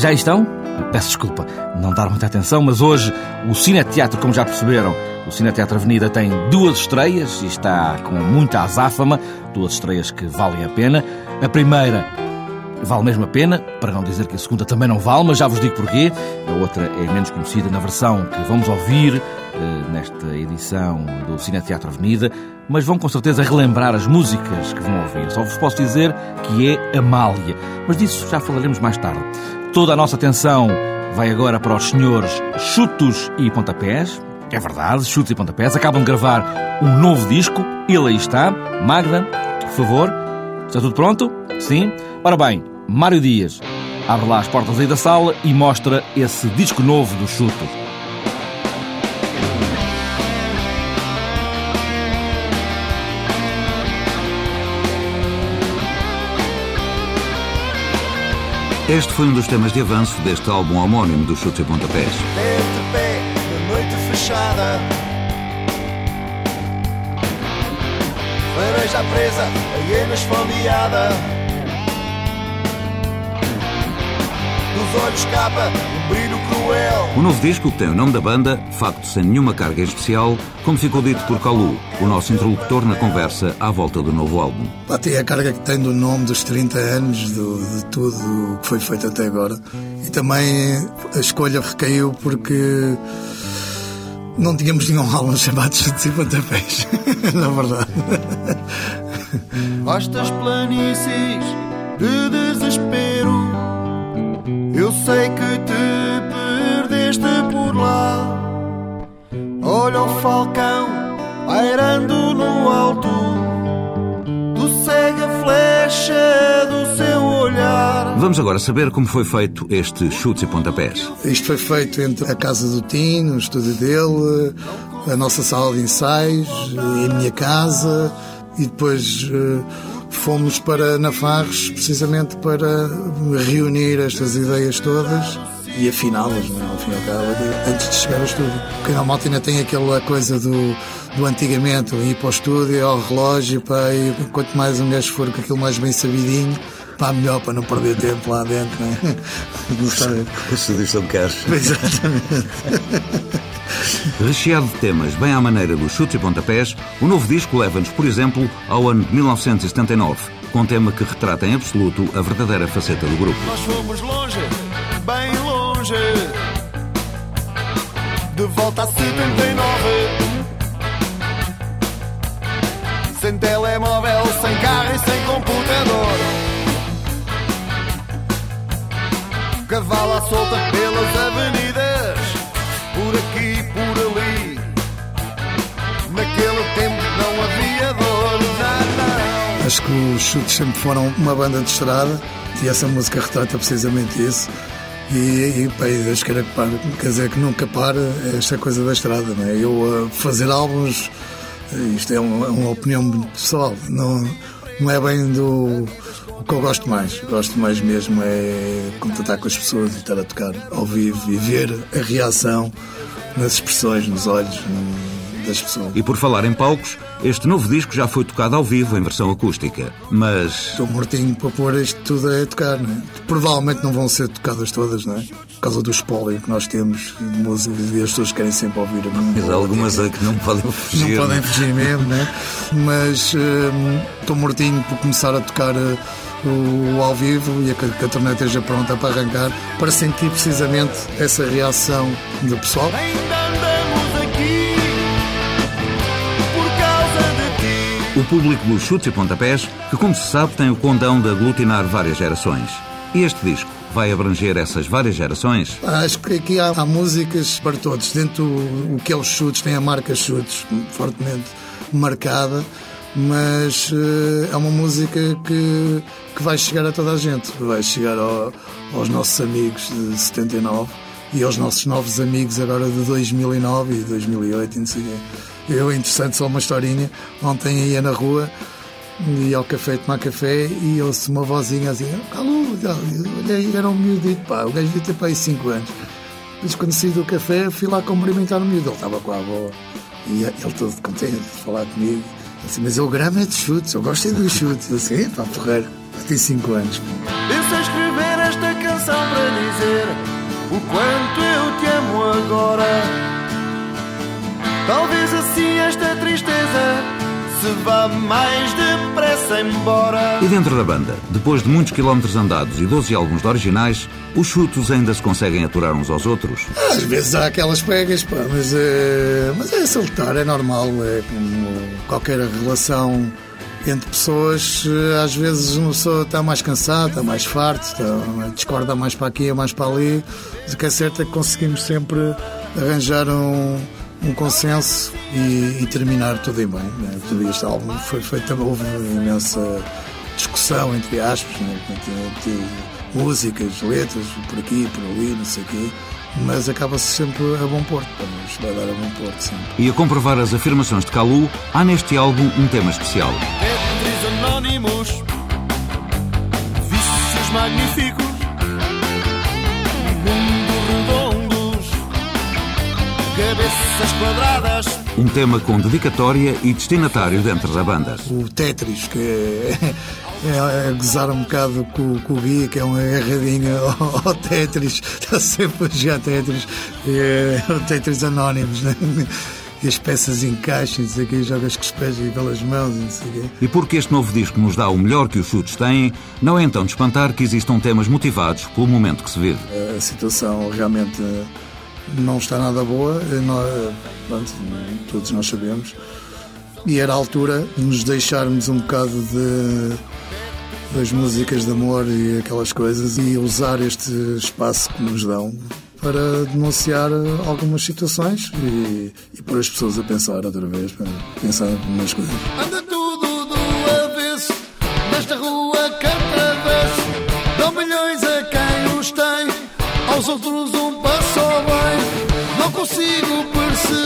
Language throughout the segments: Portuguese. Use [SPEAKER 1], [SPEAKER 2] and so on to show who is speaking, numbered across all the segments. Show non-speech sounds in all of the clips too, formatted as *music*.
[SPEAKER 1] já estão? Peço desculpa não dar muita atenção, mas hoje o Cine Teatro, como já perceberam, o Cine Teatro Avenida tem duas estreias e está com muita azáfama, duas estreias que valem a pena. A primeira vale mesmo a pena, para não dizer que a segunda também não vale, mas já vos digo porquê. A outra é menos conhecida na versão que vamos ouvir eh, nesta edição do Cine Teatro Avenida, mas vão com certeza relembrar as músicas que vão ouvir. Só vos posso dizer que é Amália, mas disso já falaremos mais tarde. Toda a nossa atenção vai agora para os senhores Chutos e Pontapés. É verdade, Chutos e Pontapés acabam de gravar um novo disco. Ele aí está. Magda, por favor. Está tudo pronto? Sim? Ora bem, Mário Dias abre lá as portas aí da sala e mostra esse disco novo dos Chutos.
[SPEAKER 2] Este foi um dos temas de avanço deste álbum homónimo dos Chutes e Pontapés.
[SPEAKER 3] pé na noite fechada. Vareja presa, hiena esfomeada. Dos olhos capa, um brilho cruel.
[SPEAKER 2] O novo disco, que tem o nome da banda, facto sem nenhuma carga especial, como ficou dito por Calu, o nosso interlocutor na conversa à volta do novo álbum.
[SPEAKER 4] Tem a carga que tem do nome dos 30 anos, do, de tudo o que foi feito até agora. E também a escolha recaiu porque não tínhamos nenhum *laughs* álbum chamado Chutes e Pontapés, na verdade.
[SPEAKER 3] Vastas planícies de desespero. Eu sei que te Olha o falcão pairando no alto. Tu segue a flecha do seu olhar.
[SPEAKER 2] Vamos agora saber como foi feito este Chutes e Pontapés.
[SPEAKER 4] Isto foi feito entre a casa do Tino, o estúdio dele, a nossa sala de ensaios, a minha casa e depois eh, fomos para Nafarres precisamente para reunir estas ideias todas e afiná-las, não é? ao fim e ao cabo, antes de chegar ao estúdio. Porque a malta ainda tem aquela coisa do, do antigamente, ir para o estúdio, ao relógio, pá, e quanto mais um gajo for com aquilo mais bem sabidinho, pá, melhor para não perder tempo lá dentro, não é? *laughs* Não sabe?
[SPEAKER 2] O São Carlos. *laughs*
[SPEAKER 4] Exatamente.
[SPEAKER 2] Recheado de temas bem à maneira dos Chutes e Pontapés, o novo disco leva-nos, por exemplo, ao ano de 1979, com um tema que retrata em absoluto a verdadeira faceta do grupo.
[SPEAKER 3] Nós fomos longe, bem De volta a 79. Sem telemóvel, sem carro e sem computador. Cavalo à solta pelas avenidas. Por aqui, por ali. Naquele tempo não havia dor, não, não.
[SPEAKER 4] Acho que os chutes sempre foram uma banda de estrada e essa música retrata precisamente isso. E, e pá, e Deus queira que pare, quer dizer que nunca para esta coisa da estrada. Não é? Eu a fazer álbuns, isto é uma, uma opinião pessoal, não, não é bem do o que eu gosto mais. Gosto mais mesmo é contatar com as pessoas e estar a tocar ao vivo e ver a reação nas expressões, nos olhos no- das pessoas.
[SPEAKER 2] E por falar em palcos, este novo disco já foi tocado ao vivo em versão acústica. Mas
[SPEAKER 4] Estou mortinho para pôr isto tudo a tocar, não é? Provavelmente não vão ser tocadas todas, não é? Por causa do espólio que nós temos de música e as pessoas querem sempre ouvir a
[SPEAKER 2] mas há algumas a que não podem
[SPEAKER 4] Não
[SPEAKER 2] fugir.
[SPEAKER 4] podem fugir mesmo, né? Mas hum, estou mortinho por começar a tocar uh, o, o ao vivo e a, que a torneira esteja pronta para arrancar, para sentir precisamente essa reação do pessoal.
[SPEAKER 2] Público dos Chutes e Pontapés, que como se sabe tem o condão de aglutinar várias gerações. E este disco vai abranger essas várias gerações?
[SPEAKER 4] Acho que aqui há, há músicas para todos. Dentro do que é os chutes, tem a marca chutes fortemente marcada, mas eh, é uma música que, que vai chegar a toda a gente. Vai chegar ao- aos nossos amigos de 79 e aos nossos novos amigos agora de 2009 e 2008 e não sei quê. Eu, interessante, só uma historinha. Ontem ia na rua ia ao café tomar café e ouço uma vozinha assim, alô, olhei, era um miudito, pá, o gajo devia ter para aí 5 anos. Depois, quando saí do café, fui lá cumprimentar o miúdo. Ele estava com a avó e ele todo contente de falar comigo. Assim, mas eu gramo é de chutes, eu gosto é dos chutes. Eu disse, pá, porreiro, tem 5 anos.
[SPEAKER 3] Pensa escrever esta canção para dizer o quanto eu te amo agora. Talvez assim esta tristeza se vá mais depressa embora.
[SPEAKER 2] E dentro da banda, depois de muitos quilómetros andados e 12 álbuns de originais, os chutos ainda se conseguem aturar uns aos outros?
[SPEAKER 4] Às vezes há aquelas pegas, pá, mas, é, mas é saltar, é normal, é como qualquer relação entre pessoas, eh, às vezes uma pessoa está mais cansada, está mais farto, está, discorda mais para aqui, mais para ali. Mas o que é certo é que conseguimos sempre arranjar um um consenso e, e, terminar tudo em bem. Né? Este álbum foi feito, houve imensa discussão, entre aspas, né? entre, músicas, letras, por aqui, por ali, não sei o quê. Mas acaba-se sempre a bom porto, isto vai dar a bom porto sempre.
[SPEAKER 2] E a comprovar as afirmações de Calu, há neste álbum um tema especial.
[SPEAKER 3] Tetris anónimos, vícios magníficos cabeças quadradas.
[SPEAKER 2] Um tema com dedicatória e destinatário dentro da banda.
[SPEAKER 4] O Tetris, que é, é, é gozar um bocado com, com, o Gui, que é uma erradinha ao, ao Tetris, está sempre a jogar Tetris, é, o Tetris Anónimos, né? E as peças encaixam, não sei o jogas com os pés e pelas mãos, não sei quê.
[SPEAKER 2] E porque este novo disco nos dá o melhor que os chutes têm, não é então de espantar que existam temas motivados pelo momento que se vive.
[SPEAKER 4] A situação realmente não está nada boa, eh, nós, eh, pronto, todos nós sabemos. E era a altura de nos deixarmos um bocado de, das músicas de amor e aquelas coisas e usar este espaço que nos dão para denunciar algumas situações e, e pôr as pessoas a pensar outra vez, pensar nas coisas.
[SPEAKER 3] Anda tudo do avesso, nesta rua que atravesso, dão milhões a quem os tem, aos outros um passo bem. Não consigo perceber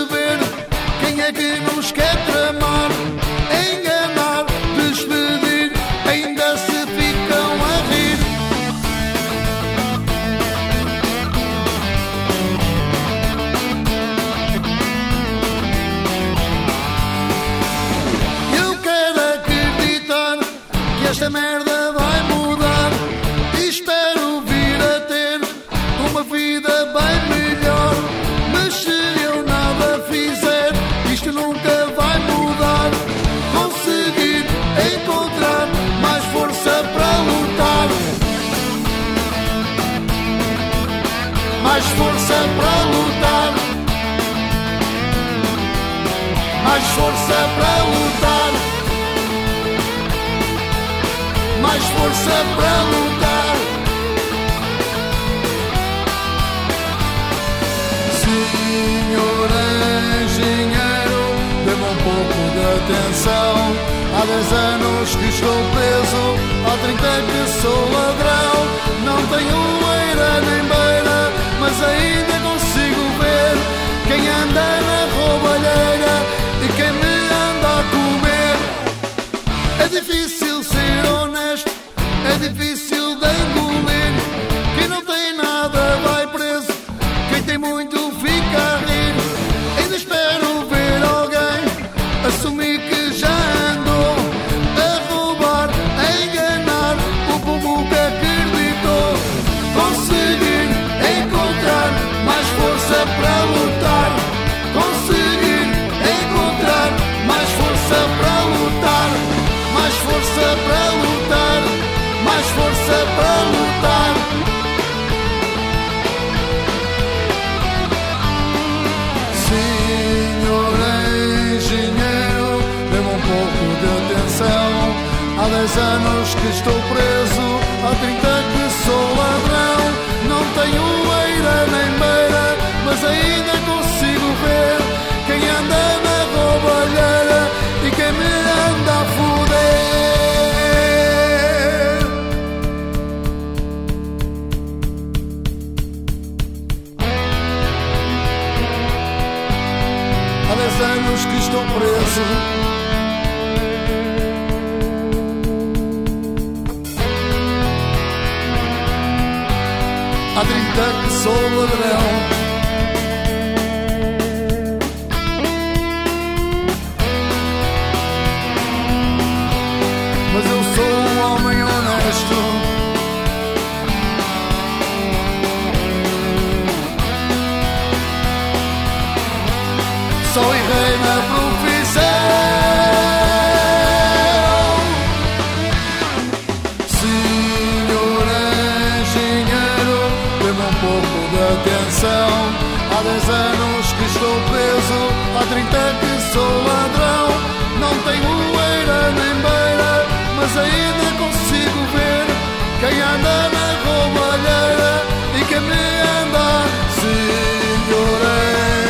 [SPEAKER 3] Mais força para lutar. Mais força para lutar. Mais força para lutar. Senhor pouco de atenção. Há 10 anos que estou preso, há 30 que sou ladrão. Não tenho eira nem beira, mas ainda consigo ver quem anda na roubalheira e quem me anda a comer. É difícil ser honesto, é difícil 10 anos que estou preso, há 30 que sou ladrão. Não tenho eira nem beira, mas ainda consigo Há 30 que sou ladrão. só dez anos que estou preso, há trinta que sou ladrão. Não tenho eira nem beira, mas ainda consigo ver quem anda na roubalheira e quem me anda. Senhor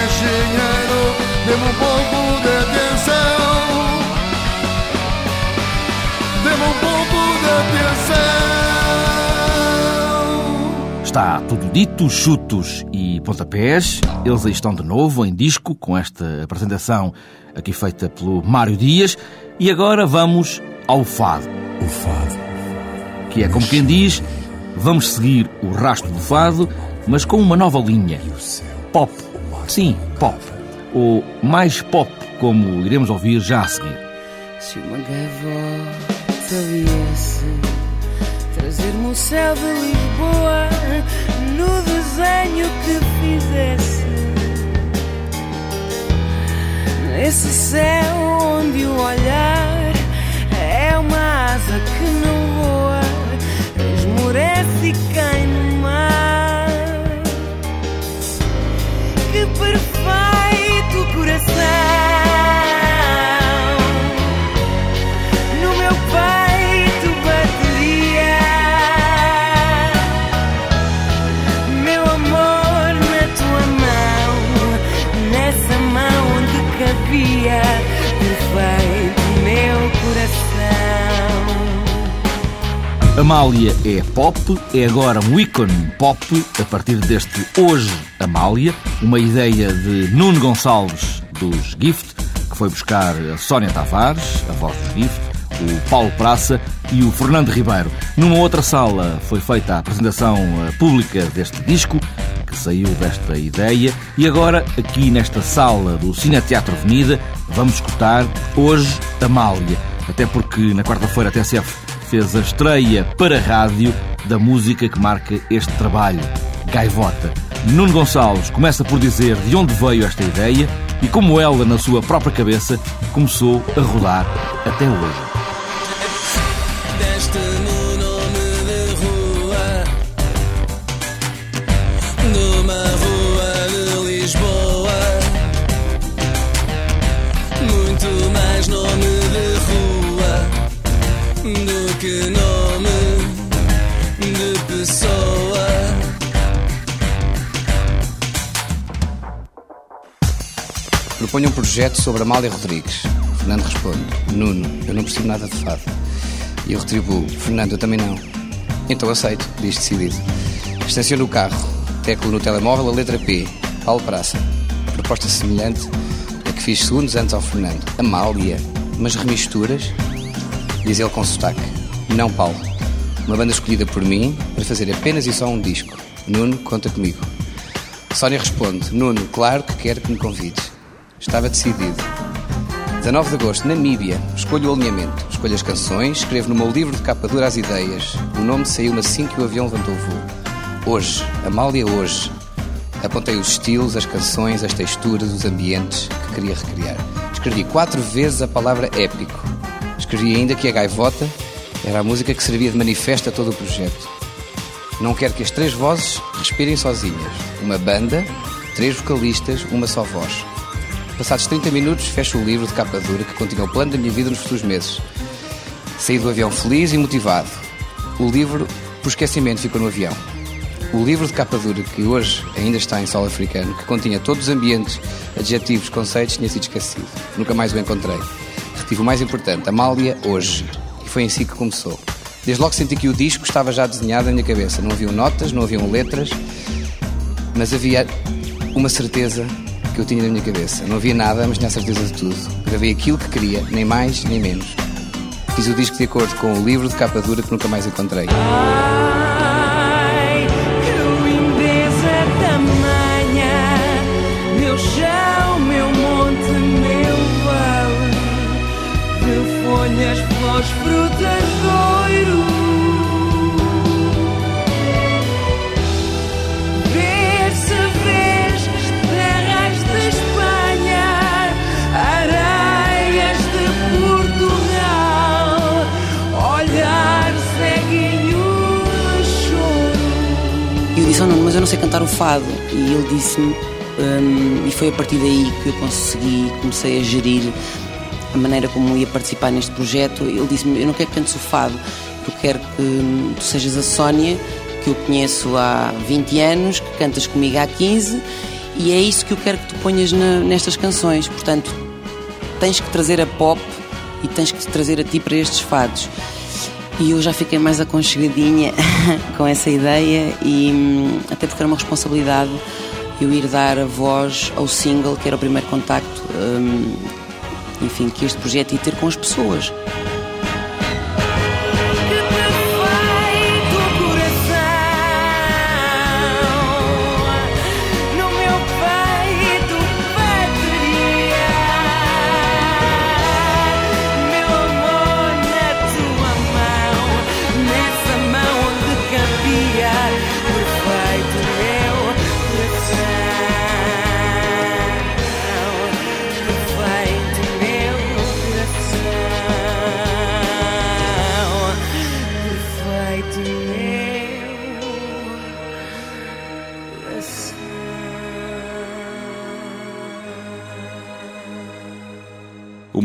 [SPEAKER 3] engenheiro, dê-me um pouco de atenção. Dê-me um pouco de atenção.
[SPEAKER 1] Está tudo dito, chutos pontapés. Eles aí estão de novo em disco, com esta apresentação aqui feita pelo Mário Dias. E agora vamos ao fado.
[SPEAKER 5] O fado.
[SPEAKER 1] Que é como quem diz, vamos seguir o rastro do fado, mas com uma nova linha. Pop. Sim, pop. Ou mais pop, como iremos ouvir já a seguir.
[SPEAKER 6] Se uma gaivota viesse trazer-me o céu de Lisboa no desenho que fizesse, esse céu onde o olhar é uma asa que não voa, esmorece e cai no mar. Que perfeito coração!
[SPEAKER 1] Amália é pop, é agora um ícone pop a partir deste Hoje Amália, uma ideia de Nuno Gonçalves dos Gift, que foi buscar a Sónia Tavares, a voz dos Gift, o Paulo Praça e o Fernando Ribeiro. Numa outra sala foi feita a apresentação eh, pública deste disco, que saiu desta ideia, e agora, aqui nesta sala do Cine Teatro Avenida, vamos escutar Hoje Amália. Até porque na quarta-feira a TSF fez a estreia para rádio da música que marca este trabalho, Gaivota. Nuno Gonçalves começa por dizer de onde veio esta ideia e como ela, na sua própria cabeça, começou a rodar até hoje.
[SPEAKER 7] Proponho um projeto sobre Amália Rodrigues. Fernando responde: Nuno, eu não percebo nada de fado. E eu retribuo: Fernando, eu também não. Então aceito, diz decidido. Estaciono o carro, teclo no telemóvel a letra P. Paulo Praça. Proposta semelhante a que fiz segundos antes ao Fernando. Amália, mas remisturas? Diz ele com sotaque. Não, Paulo. Uma banda escolhida por mim para fazer apenas e só um disco. Nuno, conta comigo. Sónia responde: Nuno, claro que quero que me convides. Estava decidido. 19 de agosto, Namíbia. Escolho o alinhamento, escolho as canções, escrevo no meu livro de capa dura as ideias. O nome saiu assim que o avião levantou o voo. Hoje, Amália hoje. Apontei os estilos, as canções, as texturas, os ambientes que queria recriar. Escrevi quatro vezes a palavra épico. Escrevi ainda que a gaivota era a música que servia de manifesto a todo o projeto. Não quero que as três vozes respirem sozinhas. Uma banda, três vocalistas, uma só voz. Passados 30 minutos, fecho o livro de capa dura que continha o plano da minha vida nos futuros meses. Saí do avião feliz e motivado. O livro, por esquecimento, ficou no avião. O livro de capa dura, que hoje ainda está em solo africano, que continha todos os ambientes, adjetivos, conceitos, tinha sido esquecido. Nunca mais o encontrei. Retive o mais importante, Amália, hoje. E foi assim que começou. Desde logo senti que o disco estava já desenhado na minha cabeça. Não haviam notas, não haviam letras, mas havia uma certeza que eu tinha na minha cabeça. Não havia nada, mas tinha a certeza de tudo. Gravei aquilo que queria, nem mais nem menos. Fiz o disco de acordo com o livro de capa dura que nunca mais encontrei.
[SPEAKER 6] Ai, que lindeza tamanha, meu chão, meu monte, meu vale, de folhas, flores, frutas,
[SPEAKER 5] sei cantar o fado. E ele disse-me, hum, e foi a partir daí que eu consegui, comecei a gerir a maneira como ia participar neste projeto. Ele disse-me: Eu não quero que cantes o fado, eu quero que hum, tu sejas a Sónia, que eu conheço há 20 anos, que cantas comigo há 15, e é isso que eu quero que tu ponhas na- nestas canções. Portanto, tens que trazer a pop e tens que te trazer a ti para estes fados. E eu já fiquei mais aconchegadinha *laughs* com essa ideia e hum, até porque era uma responsabilidade eu ir dar a voz ao single, que era o primeiro contacto, hum, enfim, que este projeto ia ter com as pessoas.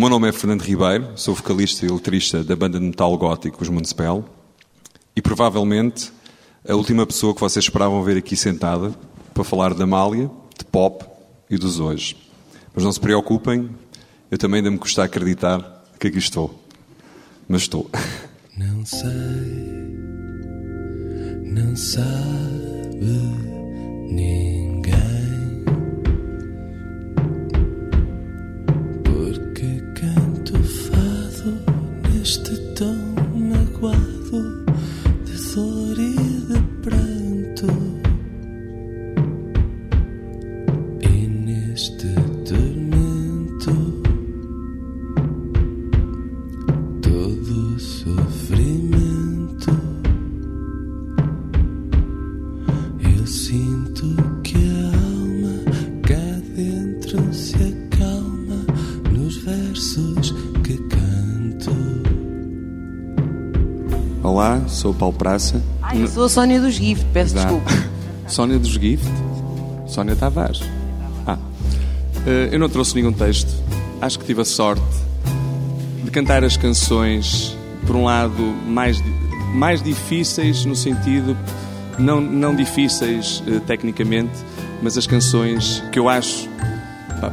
[SPEAKER 6] Meu
[SPEAKER 8] nome é Fernando Ribeiro, sou vocalista e letrista da banda de metal gótico Os Municipal e provavelmente a última pessoa que vocês esperavam ver aqui sentada para falar da Amália, de pop e dos hoje. Mas não se preocupem, eu também ainda me custa acreditar que aqui estou. Mas estou.
[SPEAKER 9] Não sei, não sabe ninguém.
[SPEAKER 8] Olá, sou o Paulo Praça.
[SPEAKER 5] Ai, eu sou a Sónia dos Gift, peço
[SPEAKER 8] Dá.
[SPEAKER 5] desculpa. *laughs*
[SPEAKER 8] Sónia dos Gift. Sónia Tavares. Ah. Eh, eu não trouxe nenhum texto. Acho que tive a sorte de cantar as canções, por um lado, mais, mais difíceis no sentido. Não, não difíceis eh, tecnicamente, mas as canções que eu acho.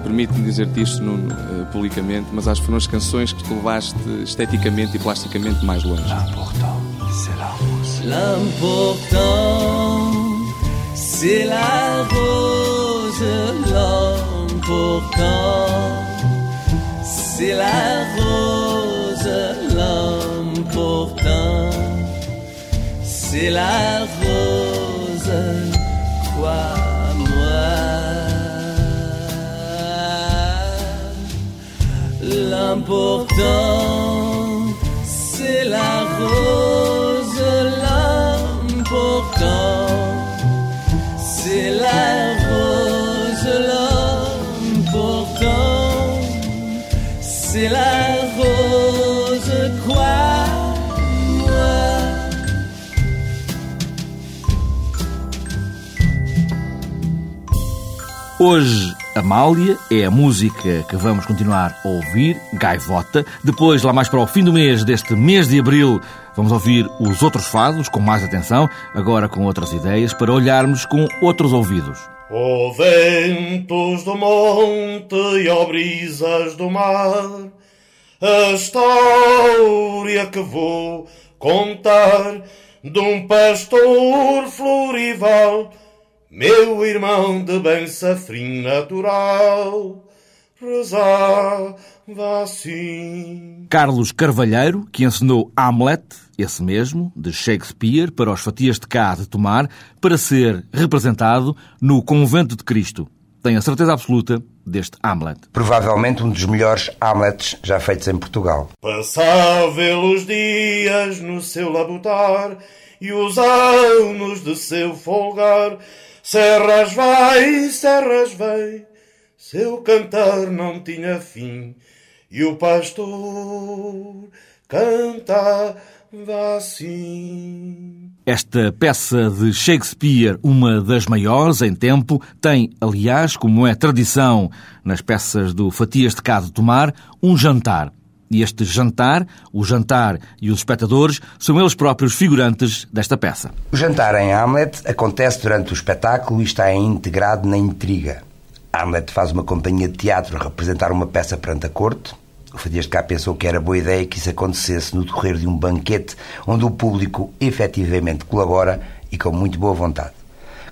[SPEAKER 8] Permite-me dizer-te isto Nuno, eh, publicamente, mas acho que foram as canções que tu levaste esteticamente e plasticamente mais longe.
[SPEAKER 9] L'important, c'est la rose. L'important, c'est la rose. L'important, c'est la rose. Crois-moi. L'important, c'est la rose.
[SPEAKER 1] Hoje, Amália é a música que vamos continuar a ouvir, Gaivota. Depois, lá mais para o fim do mês, deste mês de abril, vamos ouvir os outros fados com mais atenção, agora com outras ideias, para olharmos com outros ouvidos.
[SPEAKER 10] Ó ventos do monte e ó brisas do mar, a história que vou contar de um pastor florival, meu irmão de bem safrim natural, rezava assim.
[SPEAKER 1] Carlos Carvalheiro, que ensinou Hamlet, esse mesmo, de Shakespeare, para os fatias de cá de tomar, para ser representado no Convento de Cristo. Tenho a certeza absoluta deste Hamlet.
[SPEAKER 11] Provavelmente um dos melhores Hamlets já feitos em Portugal.
[SPEAKER 10] Passava os dias no seu labutar e os anos de seu folgar. Serras vai, serras vem, seu cantar não tinha fim. E o pastor cantava assim.
[SPEAKER 1] Esta peça de Shakespeare, uma das maiores em tempo, tem, aliás, como é tradição nas peças do Fatias de Cá de Tomar, um jantar. E este jantar, o jantar e os espectadores, são eles próprios figurantes desta peça.
[SPEAKER 11] O jantar em Hamlet acontece durante o espetáculo e está integrado na intriga. Hamlet faz uma companhia de teatro representar uma peça perante a corte. O Fadias de Cá pensou que era boa ideia que isso acontecesse no decorrer de um banquete onde o público efetivamente colabora e com muito boa vontade.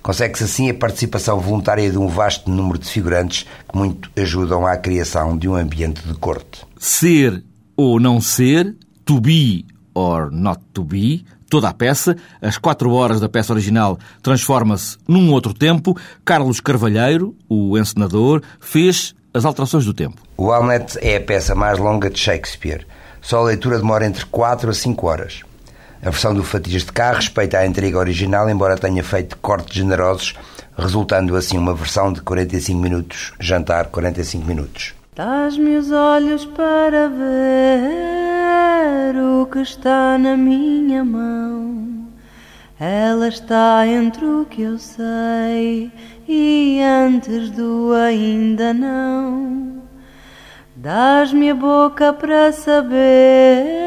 [SPEAKER 11] Consegue-se assim a participação voluntária de um vasto número de figurantes que muito ajudam à criação de um ambiente de corte.
[SPEAKER 1] Ser ou não ser, to be or not to be, toda a peça, as quatro horas da peça original transforma-se num outro tempo. Carlos Carvalheiro, o encenador, fez as alterações do tempo.
[SPEAKER 11] O Hamlet é a peça mais longa de Shakespeare. Só a leitura demora entre 4 a 5 horas. A versão do Fatias de Cá respeita a intriga original, embora tenha feito cortes generosos, resultando assim uma versão de 45 minutos, jantar 45 minutos.
[SPEAKER 6] Dás-me os olhos para ver o que está na minha mão. Ela está entre o que eu sei e antes do ainda não. Dás-me a boca para saber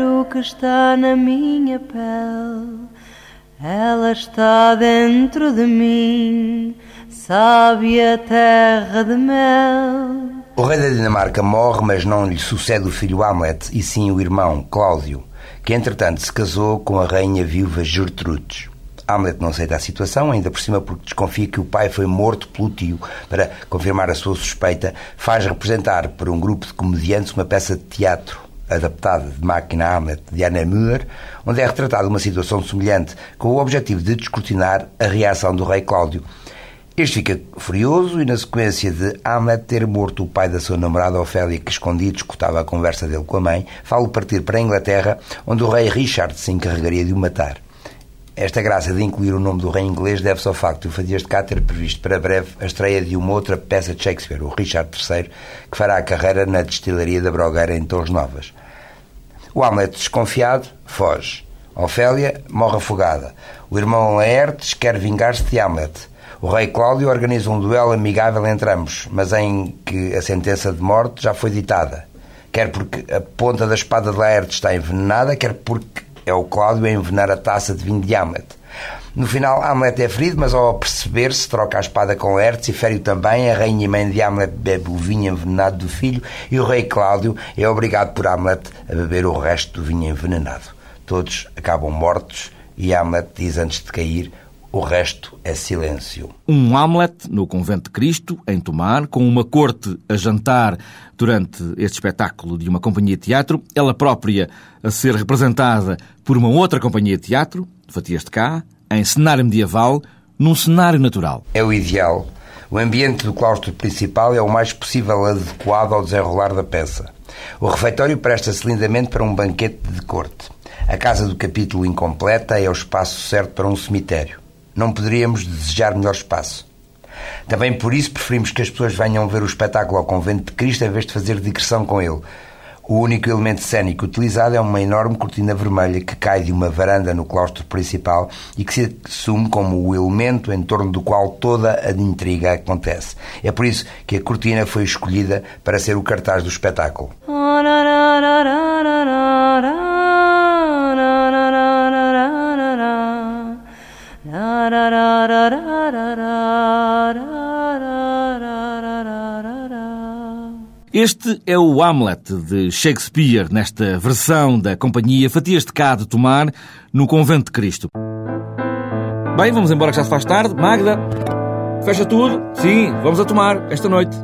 [SPEAKER 6] o que está na minha pele. Ela está dentro de mim, sabe a terra de mel.
[SPEAKER 11] O rei da Dinamarca morre, mas não lhe sucede o filho Hamlet, e sim o irmão, Cláudio, que entretanto se casou com a rainha viúva Gertrudes. Hamlet não aceita a situação, ainda por cima porque desconfia que o pai foi morto pelo tio. Para confirmar a sua suspeita, faz representar por um grupo de comediantes uma peça de teatro adaptada de Máquina Hamlet de Anna Müller, onde é retratada uma situação semelhante, com o objetivo de descortinar a reação do rei Cláudio. Este fica furioso e, na sequência de Hamlet ter morto o pai da sua namorada Ofélia, que escondido escutava a conversa dele com a mãe, fala partir para a Inglaterra, onde o rei Richard se encarregaria de o matar. Esta graça de incluir o nome do rei inglês deve-se ao facto de o Fadias de Cá ter previsto para breve a estreia de uma outra peça de Shakespeare, o Richard III, que fará a carreira na destilaria da Brogueira em Torres Novas. O Hamlet, desconfiado, foge. Ofélia morre afogada. O irmão Laertes quer vingar-se de Hamlet. O rei Cláudio organiza um duelo amigável entre ambos, mas em que a sentença de morte já foi ditada. Quer porque a ponta da espada de Laertes está envenenada, quer porque é o Cláudio a envenenar a taça de vinho de Hamlet. No final, Hamlet é ferido, mas ao perceber-se, troca a espada com Laertes e fere-o também. A rainha e mãe de Hamlet bebe o vinho envenenado do filho e o rei Cláudio é obrigado por Hamlet a beber o resto do vinho envenenado. Todos acabam mortos e Hamlet diz antes de cair: o resto é silêncio.
[SPEAKER 1] Um Hamlet no Convento de Cristo, em Tomar, com uma corte a jantar durante este espetáculo de uma companhia de teatro, ela própria a ser representada por uma outra companhia de teatro, Fatias de Cá, em cenário medieval, num cenário natural.
[SPEAKER 11] É o ideal. O ambiente do claustro principal é o mais possível adequado ao desenrolar da peça. O refeitório presta-se lindamente para um banquete de corte. A casa do capítulo incompleta é o espaço certo para um cemitério. Não poderíamos desejar melhor espaço. Também por isso preferimos que as pessoas venham ver o espetáculo ao Convento de Cristo em vez de fazer digressão com ele. O único elemento cênico utilizado é uma enorme cortina vermelha que cai de uma varanda no claustro principal e que se assume como o elemento em torno do qual toda a intriga acontece. É por isso que a cortina foi escolhida para ser o cartaz do espetáculo.
[SPEAKER 1] Este é o Hamlet de Shakespeare, nesta versão da companhia Fatias de Cá de Tomar, no Convento de Cristo. Bem, vamos embora que já se faz tarde. Magda, fecha tudo? Sim, vamos a tomar esta noite.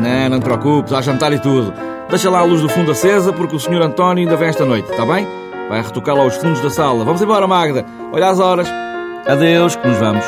[SPEAKER 1] Não, não te preocupes, há jantar e tudo. Deixa lá a luz do fundo acesa porque o Sr. António ainda vem esta noite, está bem? Vai retocar lá os fundos da sala. Vamos embora, Magda. Olha as horas. Adeus, que nos vamos.